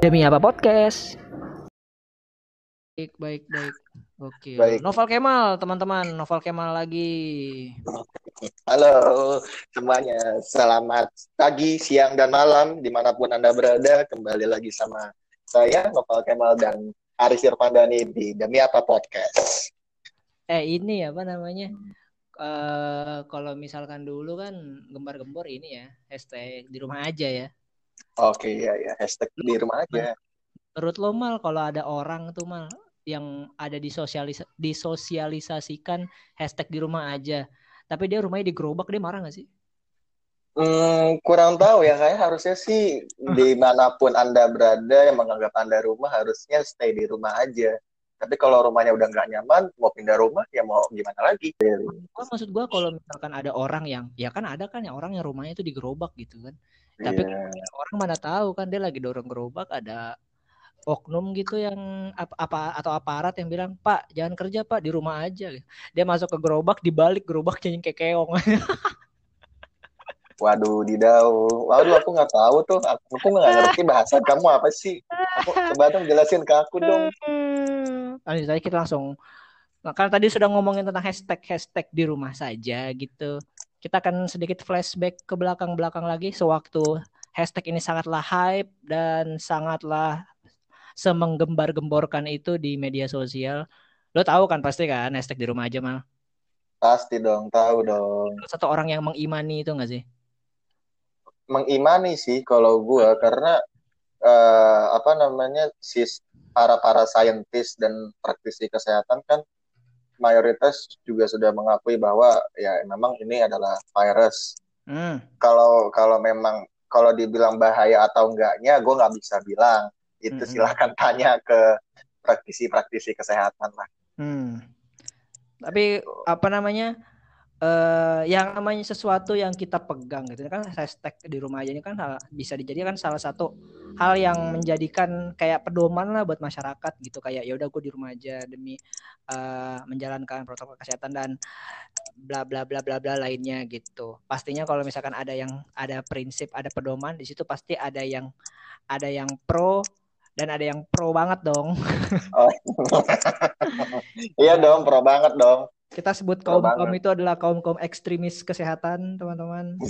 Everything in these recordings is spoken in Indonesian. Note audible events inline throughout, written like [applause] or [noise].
Demi apa podcast? Baik, baik, baik. Oke. Baik. Novel Kemal, teman-teman. Novel Kemal lagi. Halo semuanya, selamat pagi, siang, dan malam di mana pun Anda berada. Kembali lagi sama saya, Noval Kemal dan Aris Irfandani di Demi Apa Podcast. Eh, ini apa namanya? Eh, kalau misalkan dulu kan gembar-gembor ini ya, hashtag di rumah aja ya. Oke, ya ya, hashtag di rumah aja. Menurut lo mal, kalau ada orang tuh mal yang ada di sosialis disosialisasikan hashtag di rumah aja, tapi dia rumahnya digerobak, dia marah gak sih? Hmm, kurang tahu ya, kayak harusnya sih di mana pun Anda berada yang menganggap Anda rumah harusnya stay di rumah aja. Tapi kalau rumahnya udah nggak nyaman, mau pindah rumah ya mau gimana lagi? Oh, maksud gua kalau misalkan ada orang yang, ya kan ada kan ya orang yang rumahnya itu digerobak gitu kan. Tapi Iya. orang mana tahu kan dia lagi dorong gerobak ada oknum gitu yang apa, apa atau aparat yang bilang Pak jangan kerja Pak di rumah aja dia masuk ke gerobak dibalik gerobaknya yang kayak keong [laughs] Waduh, didau. Waduh, aku nggak tahu tuh. Aku, aku nggak ngerti bahasa kamu apa sih. Aku coba dong jelasin ke aku dong. Lanjut aja kita langsung nah, karena tadi sudah ngomongin tentang hashtag hashtag di rumah saja gitu kita akan sedikit flashback ke belakang-belakang lagi sewaktu hashtag ini sangatlah hype dan sangatlah semenggembar-gemborkan itu di media sosial. Lo tahu kan pasti kan hashtag di rumah aja mal? Pasti dong, tahu dong. satu orang yang mengimani itu enggak sih? Mengimani sih kalau gua karena eh, apa namanya si para para saintis dan praktisi kesehatan kan mayoritas juga sudah mengakui bahwa ya memang ini adalah virus. hmm. Kalau kalau memang kalau dibilang bahaya atau enggaknya, gue nggak bisa bilang. Itu Mm-mm. silahkan tanya ke praktisi-praktisi kesehatan lah. Hmm. Tapi apa namanya? Eh yang namanya sesuatu yang kita pegang gitu kan hashtag di rumah aja ini kan hal- bisa dijadikan salah satu hal yang menjadikan kayak pedoman lah buat masyarakat gitu kayak ya udah gue di rumah aja demi eh, menjalankan protokol kesehatan dan bla bla bla bla bla lainnya gitu. Pastinya kalau misalkan ada yang ada prinsip, ada pedoman di situ pasti ada yang ada yang pro dan ada yang pro banget dong. [laughs] Iya dong, pro banget dong. Kita sebut kaum kaum banget. itu adalah kaum kaum ekstremis kesehatan, teman-teman. [laughs]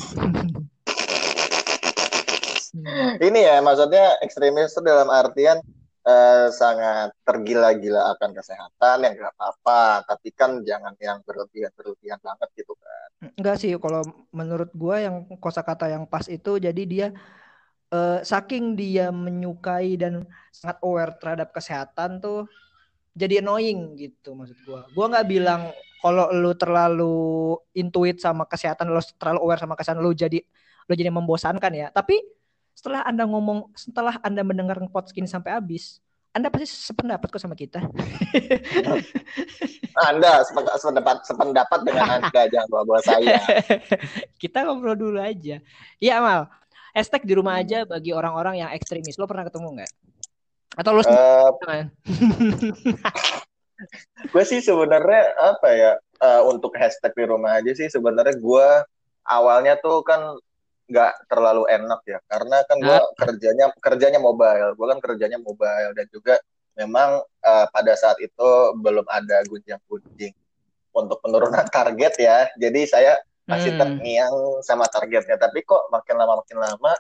Ini ya, maksudnya ekstremis itu dalam artian eh, sangat tergila-gila akan kesehatan yang nggak apa-apa, tapi kan jangan yang berlebihan-berlebihan banget gitu kan. Enggak sih, kalau menurut gua yang kosakata yang pas itu jadi dia eh, saking dia menyukai dan sangat aware terhadap kesehatan tuh jadi annoying gitu maksud gua. Gua nggak bilang kalau lu terlalu intuit sama kesehatan, lu terlalu aware sama kesehatan lu jadi lu jadi membosankan ya. Tapi setelah Anda ngomong, setelah Anda mendengar podcast ini sampai habis, Anda pasti sependapat kok sama kita. [laughs] Anda sependapat, sependapat, sependapat dengan Anda, jangan bawa-bawa saya. [laughs] kita ngobrol dulu aja. Iya Mal, hashtag di rumah aja bagi orang-orang yang ekstremis. Lo pernah ketemu nggak? Atau lo sendiri Eh, [laughs] gue sih sebenarnya apa ya eh, untuk hashtag di rumah aja sih sebenarnya gue awalnya tuh kan nggak terlalu enak ya. Karena kan gue kerjanya kerjanya mobile. Gue kan kerjanya mobile dan juga memang eh, pada saat itu belum ada gunjang-gunjing untuk penurunan [laughs] target ya. Jadi saya masih Hmm. terngiang sama targetnya. Tapi kok makin lama makin lama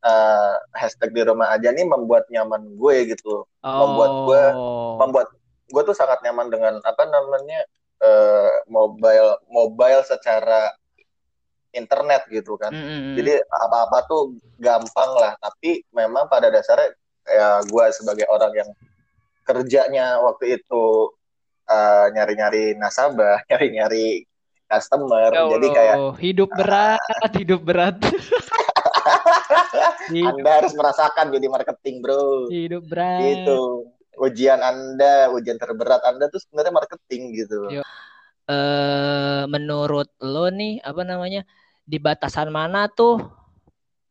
eh, hashtag di rumah aja nih membuat nyaman gue gitu membuat gue- Oh. membuat gue tuh sangat nyaman dengan apa namanya eh, mobile mobile secara internet gitu kan. Mm-mm. Jadi apa-apa tuh gampang lah. Tapi memang pada dasarnya ya gue sebagai orang yang kerjanya waktu itu eh, nyari-nyari nasabah, [laughs] nyari-nyari customer. Ya Jadi kayak hidup berat, hidup berat. [laughs] [laughs] Anda harus merasakan jadi marketing bro. hidup berat. Gitu. Ujian Anda, ujian terberat Anda tuh sebenarnya marketing gitu. Yo. Eh, menurut lo nih apa namanya di batasan mana tuh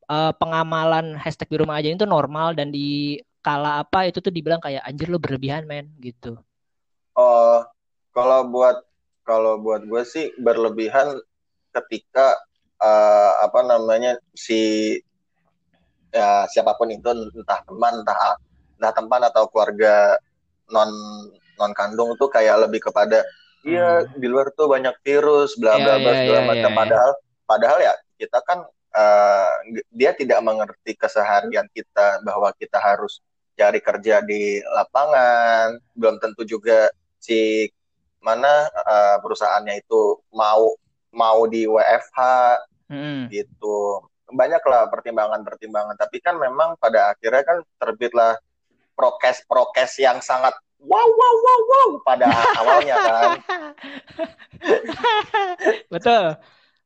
eh, pengamalan hashtag di rumah aja itu normal dan di kala apa itu tuh dibilang kayak anjir lo berlebihan men gitu. Oh, kalau buat kalau buat gue sih berlebihan ketika eh, apa namanya si ya siapa pun itu entah teman entah entah teman atau keluarga non non kandung tuh kayak lebih kepada iya hmm. di luar tuh banyak virus bla bla bla iya, segala yeah, macam padahal padahal ya kita kan uh, dia tidak mengerti keseharian kita bahwa kita harus cari kerja di lapangan belum tentu juga si mana uh, perusahaannya itu mau mau di WFH hmm. gitu. Banyak lah pertimbangan-pertimbangan. Tapi kan memang pada akhirnya kan terbitlah prokes-prokes yang sangat wow wow wow wow pada [laughs] awalnya kan. Betul.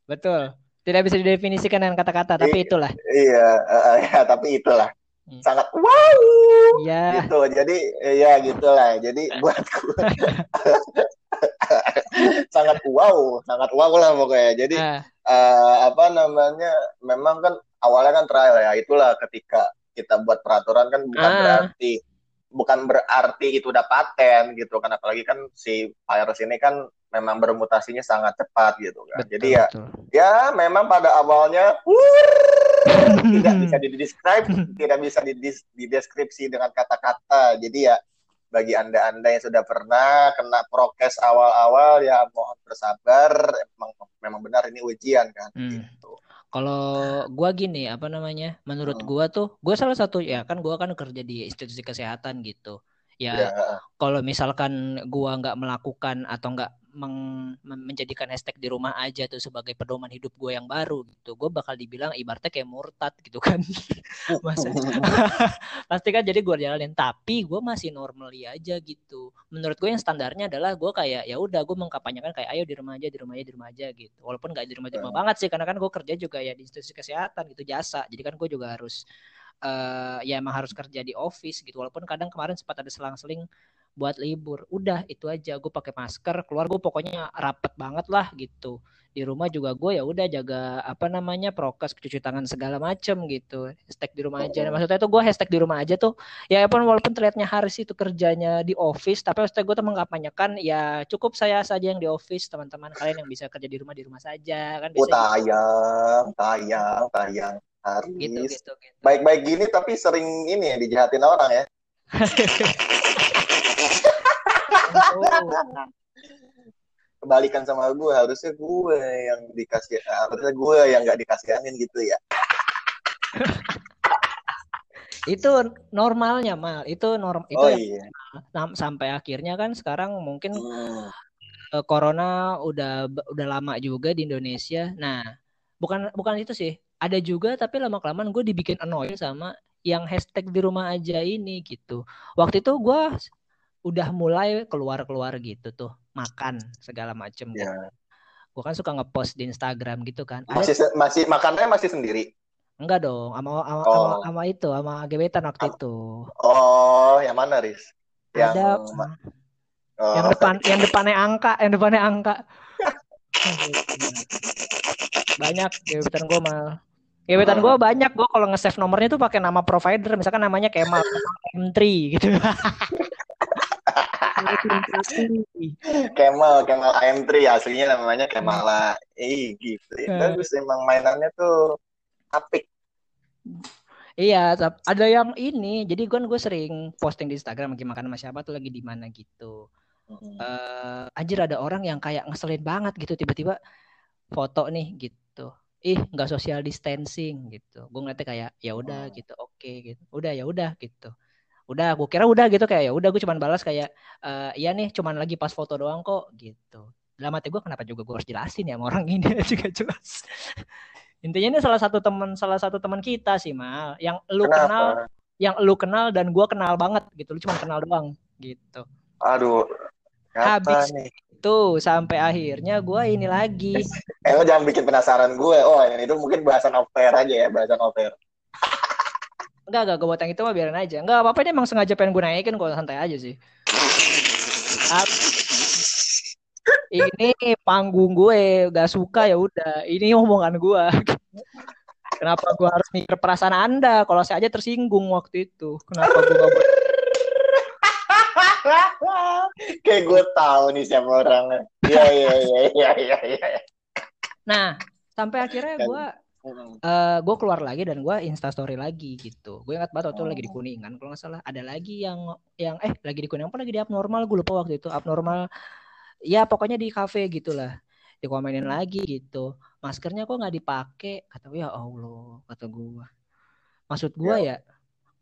Betul. Tidak bisa didefinisikan dengan kata-kata tapi itulah. iya uh, ya [laughs] tapi itulah. Hmm. sangat wow. Ya gitu. Jadi ya gitulah. Jadi [laughs] buatku [laughs] sangat wow sangat wow lah pokoknya jadi uh. Uh, apa namanya memang kan awalnya kan trial ya itulah ketika kita buat peraturan kan bukan uh. berarti bukan berarti itu udah paten gitu kan apalagi kan si virus ini kan memang bermutasinya sangat cepat gitu kan. Betul, Jadi ya betul. ya memang pada awalnya tidak bisa [laughs] didescribe, tidak bisa dideskripsi dengan kata-kata. Jadi ya bagi Anda-anda yang sudah pernah kena prokes awal-awal ya mohon bersabar memang memang benar ini ujian kan hmm. gitu. Kalau gua gini, apa namanya? Menurut hmm. gua tuh, gua salah satu ya kan gua kan kerja di institusi kesehatan gitu. Ya, ya. kalau misalkan gua nggak melakukan atau nggak meng, menjadikan hashtag di rumah aja tuh sebagai pedoman hidup gue yang baru gitu. Gue bakal dibilang ibaratnya kayak murtad gitu kan. [laughs] Masa [laughs] pasti kan jadi gue jalanin. Tapi gue masih normally aja gitu. Menurut gue yang standarnya adalah gue kayak ya udah gue mengkampanyekan kayak ayo di rumah aja di rumah aja di rumah aja gitu. Walaupun nggak di rumah di rumah banget sih karena kan gue kerja juga ya di institusi kesehatan gitu jasa. Jadi kan gue juga harus uh, ya emang harus kerja di office gitu. Walaupun kadang kemarin sempat ada selang-seling buat libur. Udah itu aja. Gue pakai masker keluar gue pokoknya rapet banget lah gitu. Di rumah juga gue ya udah jaga apa namanya prokes cuci tangan segala macem gitu. Hashtag di rumah aja. Nah, maksudnya itu gue hashtag di rumah aja tuh ya pun walaupun terlihatnya Haris itu kerjanya di office tapi maksudnya gue tuh mengkampanyekan ya cukup saya saja yang di office teman-teman kalian yang bisa kerja di rumah di rumah saja kan bisa oh, tayang tayang tayang Haris gitu, gitu, gitu. baik-baik gini tapi sering ini ya dijahatin orang ya [laughs] Kebalikan sama gue, harusnya gue yang dikasih, harusnya gue yang nggak dikasihanin gitu ya. itu normalnya mal itu norm itu oh, iya. sampai akhirnya kan sekarang mungkin hmm. uh, corona udah udah lama juga di Indonesia nah bukan bukan itu sih ada juga tapi lama kelamaan gue dibikin annoying sama yang hashtag di rumah aja ini gitu waktu itu gue udah mulai keluar-keluar gitu tuh makan segala macem yeah. gitu. Gue kan suka ngepost di Instagram gitu kan. Masih Ada... masih makannya masih sendiri? Enggak dong, sama sama, oh. itu, sama gebetan waktu itu. Oh, yang mana, Riz? Yang Ada oh. yang depan yang depannya angka, yang depannya angka. [laughs] Banyak gebetan gue mal. Gebetan gue banyak, gue kalau nge-save nomornya tuh pakai nama provider, misalkan namanya Kemal M3 gitu. [laughs] Kemal, Kemal AM3 aslinya namanya Kemala. Eh gitu. Ya. Bagus emang mainannya tuh apik. Iya, ada yang ini. Jadi kan gue sering posting di Instagram lagi makan sama siapa tuh lagi di mana gitu. Hmm. Uh, anjir ada orang yang kayak ngeselin banget gitu tiba-tiba foto nih gitu. Ih, nggak social distancing gitu. Gue ngeliatnya kayak ya udah hmm. gitu, oke okay, gitu. Udah ya udah gitu udah gue kira udah gitu. Kayak ya udah gue cuman balas kayak e, iya nih cuman lagi pas foto doang kok gitu. Dalam hati gue kenapa juga gue harus jelasin ya sama orang ini? [laughs] Juga jelas. Intinya ini salah satu teman salah satu teman kita sih mal. Yang lu kenapa? kenal yang lu kenal dan gue kenal banget gitu. Lu cuma kenal doang gitu. Aduh. Habis nih? itu sampai akhirnya gue ini lagi. Eh lo jangan bikin penasaran gue. Oh ini itu mungkin bahasan offer aja ya bahasan offer Enggak, enggak, gue buat yang itu mah biarin aja. Enggak apa-apa, dia emang sengaja pengen gue naikin kok, santai aja sih. ini panggung gue gak suka ya udah. Ini omongan gue [laughs] kenapa gue harus mikir perasaan anda? Kalau saya aja tersinggung waktu itu. Kenapa gue gak [laughs] kayak gue tahu nih siapa orangnya. Iya iya iya iya iya ya. nah sampai akhirnya gue uh, eh, gue keluar lagi dan gue instastory lagi gitu. Gue ingat banget waktu oh. lagi di oh. kuningan kalau nggak salah. Ada lagi yang yang eh lagi di kuningan apa lagi di abnormal? Gue lupa waktu itu. Abnormal ya pokoknya di cafe gitulah. Dikomenin lagi gitu. Maskernya kok nggak dipakai kata gue ya allah kata gue maksud gue ya, ya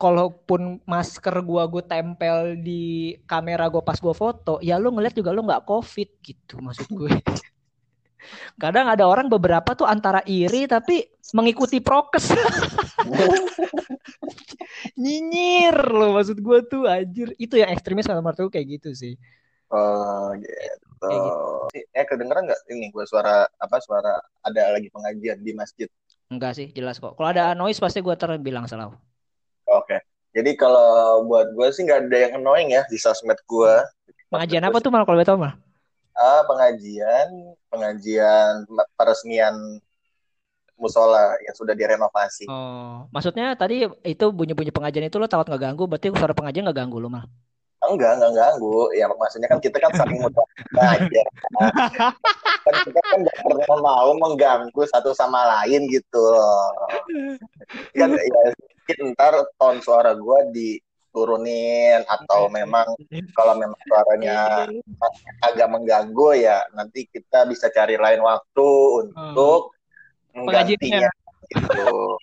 kalaupun masker gua gue tempel di kamera gue pas gue foto ya lu ngeliat juga lu nggak covid gitu maksud gue [laughs] kadang ada orang beberapa tuh antara iri tapi mengikuti prokes [laughs] nyinyir lo maksud gue tuh anjir itu yang ekstremis sama martu kayak gitu sih oh gitu, gitu. eh kedengeran nggak ini gue suara apa suara ada lagi pengajian di masjid enggak sih jelas kok kalau ada noise pasti gue terbilang salah Oke. Okay. Jadi kalau buat gue sih nggak ada yang annoying ya di sosmed gue. Pengajian apa tuh mal kalau betul mal? Ah, pengajian, pengajian peresmian musola yang sudah direnovasi. Oh, maksudnya tadi itu bunyi-bunyi pengajian itu lo takut nggak ganggu? Berarti suara pengajian nggak ganggu lo mal? Enggak, enggak ganggu. Ya maksudnya kan kita kan saling aja. kan kita kan nggak pernah mau mengganggu satu sama lain gitu Kan ya ntar ton suara gue diturunin atau memang kalau memang suaranya agak mengganggu ya nanti kita bisa cari lain waktu untuk hmm. menggantinya gitu.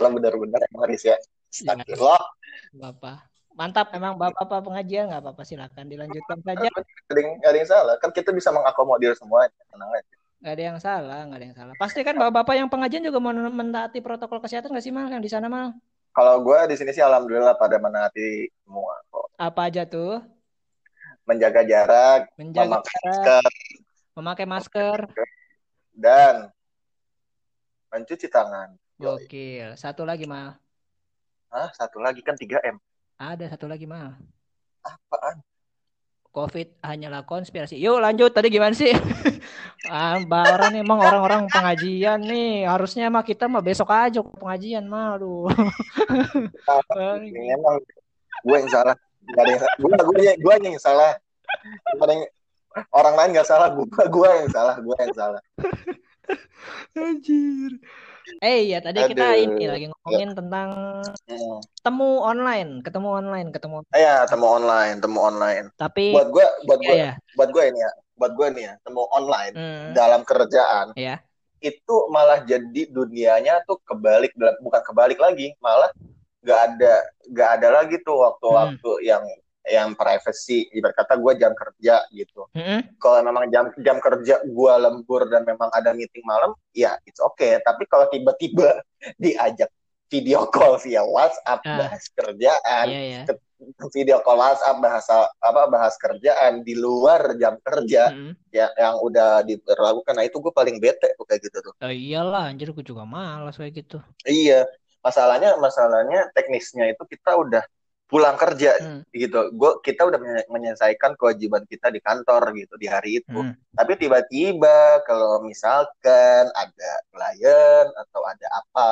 Lo benar-benar Maris ya. Astagfirullah. Bapak. Mantap, emang bapak-bapak pengajian nggak apa-apa silakan dilanjutkan saja. Gak ada yang salah, kan kita bisa mengakomodir semuanya, tenang aja. Gak ada yang salah, gak ada yang salah. Pasti kan bapak-bapak yang pengajian juga mau mentaati protokol kesehatan nggak sih mal yang di sana mal? Kalau gue di sini sih alhamdulillah pada menaati semua kok. Apa aja tuh? Menjaga jarak, menjaga memakai jarak, masker, memakai masker, dan mencuci tangan. Gokil. Satu lagi mal. Hah? Satu lagi kan 3 M. Ada satu lagi mah. Apaan? Covid hanyalah konspirasi. Yuk lanjut tadi gimana sih? [laughs] ah, nih emang orang-orang pengajian nih harusnya mah kita mah besok aja pengajian mah aduh. [laughs] emang gue yang salah. Gak ada yang salah. Gue, gue, gue yang salah. Yang, orang lain gak salah. Gue, gue yang salah. Gue yang salah. [laughs] Anjir. Eh ya tadi Aduh. kita ini lagi ngomongin ya. tentang hmm. temu online, ketemu online, ketemu. Iya, temu online, temu online. Tapi buat gue, buat gue, ya. buat gue ini ya, buat gue nih ya, temu online hmm. dalam kerjaan. Iya. Itu malah jadi dunianya tuh kebalik, bukan kebalik lagi, malah gak ada, gak ada lagi tuh waktu-waktu hmm. yang yang privacy ibarat kata gue jam kerja gitu mm-hmm. kalau memang jam jam kerja gue lembur dan memang ada meeting malam ya it's okay tapi kalau tiba-tiba [laughs] diajak video call via WhatsApp uh, bahas kerjaan yeah, yeah. video call WhatsApp bahasa apa bahas kerjaan di luar jam kerja mm-hmm. ya yang udah dilakukan nah itu gue paling bete tuh kayak gitu tuh oh, iyalah anjir gue juga malas kayak gitu iya masalahnya masalahnya teknisnya itu kita udah pulang kerja hmm. gitu. Gue kita udah menyelesaikan kewajiban kita di kantor gitu di hari itu. Hmm. Tapi tiba-tiba kalau misalkan ada klien atau ada apa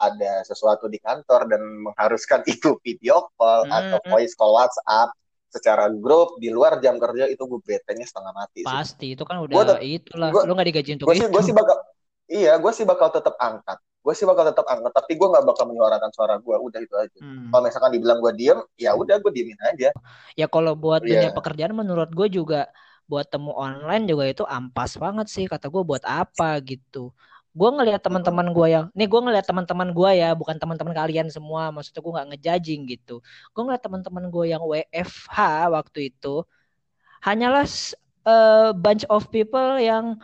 ada sesuatu di kantor dan mengharuskan [laughs] itu video call hmm. atau voice call WhatsApp secara grup di luar jam kerja itu gue betenya setengah mati. Pasti sih. itu kan udah gua itulah gua, lu gak digaji untuk gua itu. Gue sih bakal iya gue sih bakal tetap angkat gue sih bakal tetap angkat tapi gue nggak bakal menyuarakan suara gue udah itu aja. Hmm. kalau misalkan dibilang gue diem ya udah gue diemin aja. Ya kalau buat yeah. dunia pekerjaan menurut gue juga buat temu online juga itu ampas banget sih kata gue buat apa gitu. Gue ngelihat teman-teman gue yang nih gue ngelihat teman-teman gue ya bukan teman-teman kalian semua maksudnya gue nggak ngejajing gitu. Gue ngeliat teman-teman gue yang WFH waktu itu hanyalah uh, bunch of people yang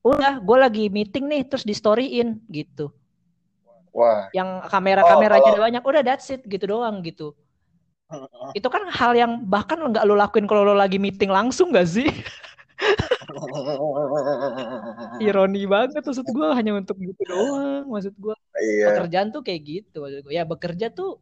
udah gue lagi meeting nih terus di storyin gitu. Wah. Yang kamera kameranya oh, banyak udah that's it gitu doang gitu. [laughs] Itu kan hal yang bahkan nggak lo lakuin kalau lo lagi meeting langsung gak sih? [laughs] Ironi banget maksud gue hanya untuk gitu doang maksud gue iya. pekerjaan tuh kayak gitu maksud gue ya bekerja tuh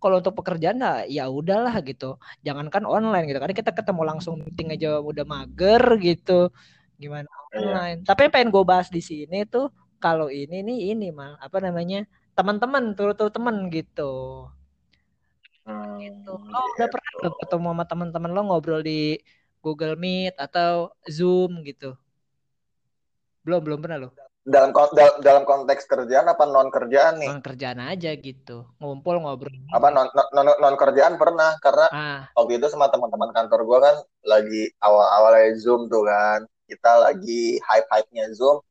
kalau untuk pekerjaan nah, ya udahlah gitu. Jangankan online gitu. Karena kita ketemu langsung meeting aja udah mager gitu. Gimana. Online. Iya. Tapi yang pengen gue bahas di sini tuh kalau ini nih ini mal apa namanya teman-teman tuh teman gitu. Hmm, gitu. Lo udah iya, pernah lo ketemu sama teman-teman lo ngobrol di Google Meet atau Zoom gitu? Belum belum pernah lo? dalam dalam konteks kerjaan apa non kerjaan nih? Non kerjaan aja gitu, ngumpul ngobrol. Apa non non, non kerjaan pernah karena ah. waktu itu sama teman-teman kantor gue kan lagi awal-awal zoom tuh kan, kita lagi hype hype nya zoom.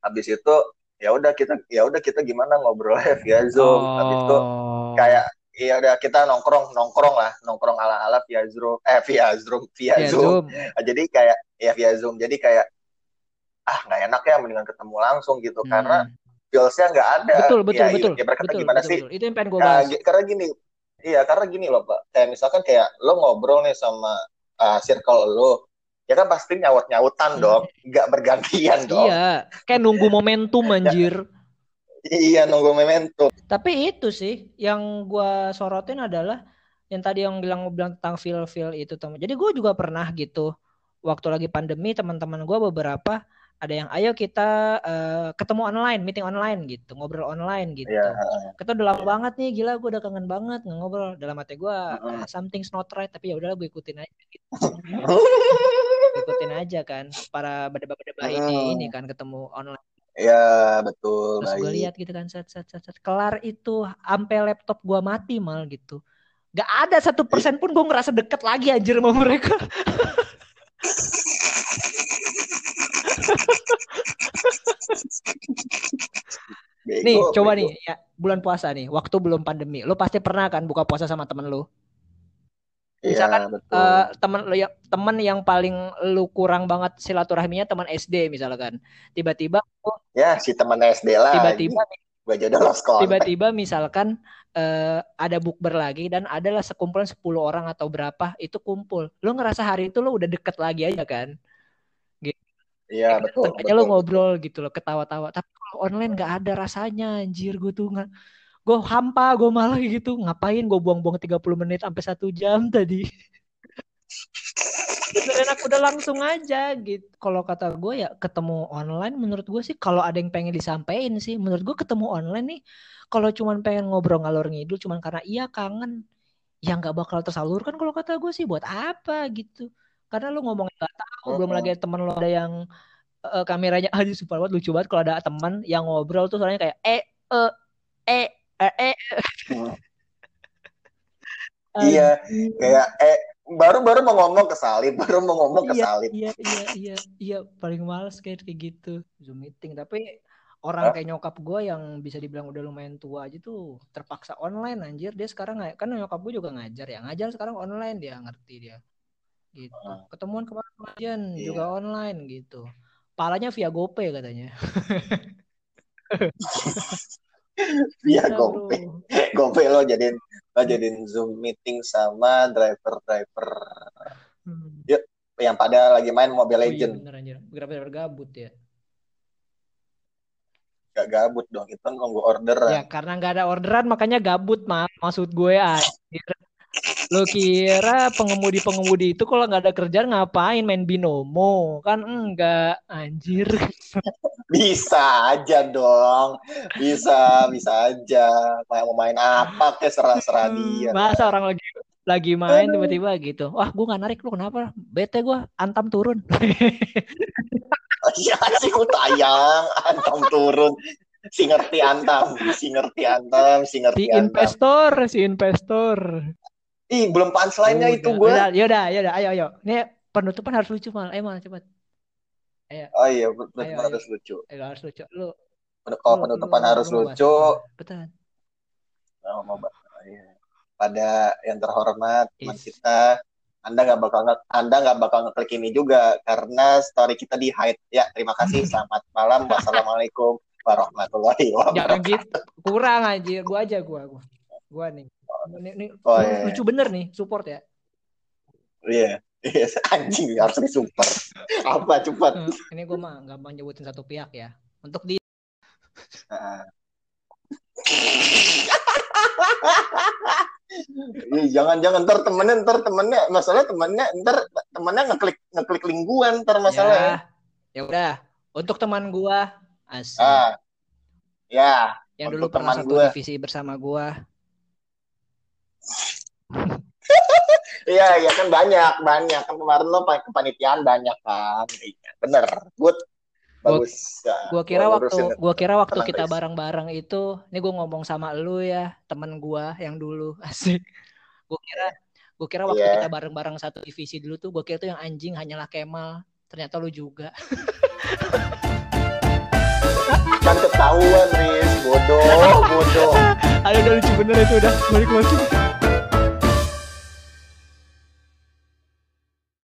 Habis itu ya udah kita ya udah kita gimana ngobrol [laughs] via zoom. Oh. Habis itu kayak Iya udah kita nongkrong nongkrong lah nongkrong ala ala via zoom eh via zoom via, via zoom. zoom. Jadi kayak ya via zoom jadi kayak ah nggak enak ya mendingan ketemu langsung gitu hmm. karena feelsnya nggak ada betul betul ya, betul ya, betul, gimana betul, sih betul. itu yang pengen gue nah, karena gini iya karena gini loh pak kayak misalkan kayak lo ngobrol nih sama uh, circle lo ya kan pasti nyaut nyautan hmm. dong nggak bergantian dong iya kayak nunggu momentum anjir iya nunggu momentum tapi itu sih yang gue sorotin adalah yang tadi yang bilang bilang tentang feel feel itu teman jadi gue juga pernah gitu waktu lagi pandemi teman-teman gue beberapa ada yang ayo kita uh, ketemu online, meeting online gitu, ngobrol online gitu. Yeah. Kita udah lama banget nih, gila gue udah kangen banget ngobrol. Dalam hati gue uh, something's not right, tapi ya udahlah gue ikutin aja. Gitu. [laughs] ikutin aja kan para berdebat-berdebat uh. ini ini kan ketemu online. Ya betul. Terus gue lihat gitu kan, set, set, set, set. kelar itu sampai laptop gue mati mal gitu. Gak ada satu persen pun gue ngerasa deket lagi anjir sama mereka. [laughs] Bego, nih coba bego. nih ya bulan puasa nih waktu belum pandemi lo pasti pernah kan buka puasa sama temen lo misalkan ya, uh, temen lo yang temen yang paling lu kurang banget silaturahminya teman SD misalkan tiba-tiba oh, ya si teman SD lah tiba-tiba gue jadi tiba-tiba misalkan uh, ada bukber lagi dan adalah sekumpulan 10 orang atau berapa itu kumpul lo ngerasa hari itu lo udah deket lagi aja kan Iya betul. Hanya lo ngobrol gitu loh, ketawa-tawa. Tapi kalau online nggak ada rasanya, anjir gue tuh nggak. Gue hampa, gue malah gitu. Ngapain gue buang-buang 30 menit sampai satu jam tadi. Enak udah langsung aja gitu. Kalau kata gue ya ketemu online menurut gue sih kalau ada yang pengen disampaikan sih. Menurut gue ketemu online nih kalau cuman pengen ngobrol ngalor ngidul cuman karena iya kangen ya nggak bakal tersalurkan kalau kata gue sih buat apa gitu karena lu ngomong nggak tahu uh belum lagi teman lu ada yang uh, kameranya [laughs] aja super banget lucu banget kalau ada teman yang ngobrol tuh soalnya kayak eh eh eh eh, eh. [laughs] iya kayak eh baru baru mau ngomong ke salib baru mau ngomong ke iya, salib iya iya iya iya paling males kayak kayak gitu zoom meeting tapi orang kayak nyokap gue yang bisa dibilang udah lumayan tua aja tuh terpaksa online anjir dia sekarang kan nyokap gue juga ngajar ya ngajar sekarang online dia ngerti dia gitu. Ketemuan kemarin yeah. juga online gitu. Palanya via GoPay katanya. [laughs] via GoPay. GoPay lo jadiin lo jadiin Zoom meeting sama driver-driver. Hmm. Yuk, yang pada lagi main Mobile Legend. Oh, iya bener anjir. Driver gabut ya. Gak gabut dong, itu nunggu orderan. Ya karena nggak ada orderan makanya gabut mah. Maksud gue anjir. Lo [laughs] kira pengemudi-pengemudi itu kalau nggak ada kerjaan ngapain main binomo? Kan enggak, anjir. [laughs] Bisa aja dong. Bisa, bisa aja. Mau main apa ke serah-serah hmm, dia. Masa orang lagi lagi main tiba-tiba gitu. Wah, gue nggak narik lu kenapa? Bete gue antam turun. Iya sih tayang antam turun si ngerti antam, si ngerti antam, si ngerti si investor, si investor. Ih, belum punchline-nya oh, itu gue. Ya udah, ya udah, ayo ayo. Ini penutupan harus lucu mal. Ayo mal cepat. Ayo. Oh iya, penutupan ayo, harus ayo. lucu. Ayo, harus lucu. Lu. Oh, penutupan lu, harus lu, lucu. Betul. Oh, mau iya. Pada yang terhormat teman kita, Anda nggak bakal Anda nggak bakal ngeklik ini juga karena story kita di hide. Ya, terima kasih. Selamat malam. [laughs] Wassalamualaikum warahmatullahi wabarakatuh. Jangan gitu. Kurang aja. Gua aja gua gua. Gua nih. Ini, ini oh, iya. lucu bener nih support ya. Iya, iya [laughs] anjing harus support. Apa cepat? Hmm, ini gue mah mau nyebutin satu pihak ya. Untuk di. [laughs] jangan jangan ntar temennya ntar temennya masalah temennya ntar temennya ngeklik ngeklik lingguan ntar masalah ya. Ya udah, untuk teman gua asik. Ah. Ya. Yang dulu pernah satu gua. divisi bersama gua Iya, iya kan banyak, banyak kan kemarin lo kepanitiaan banyak kan. Iya, bener, good. bagus. Gua, ya, gua kira gua waktu gua kira waktu Tenang, kita bareng-bareng itu, ini gua ngomong sama lu ya, temen gua yang dulu [laughs] asik. Gua kira gua kira waktu yeah. kita bareng-bareng satu divisi dulu tuh, gua kira tuh yang anjing hanyalah Kemal. Ternyata lu juga. [laughs] kan ketahuan nih bodoh bodoh. [laughs] Ada udah lucu bener itu udah. Balik balik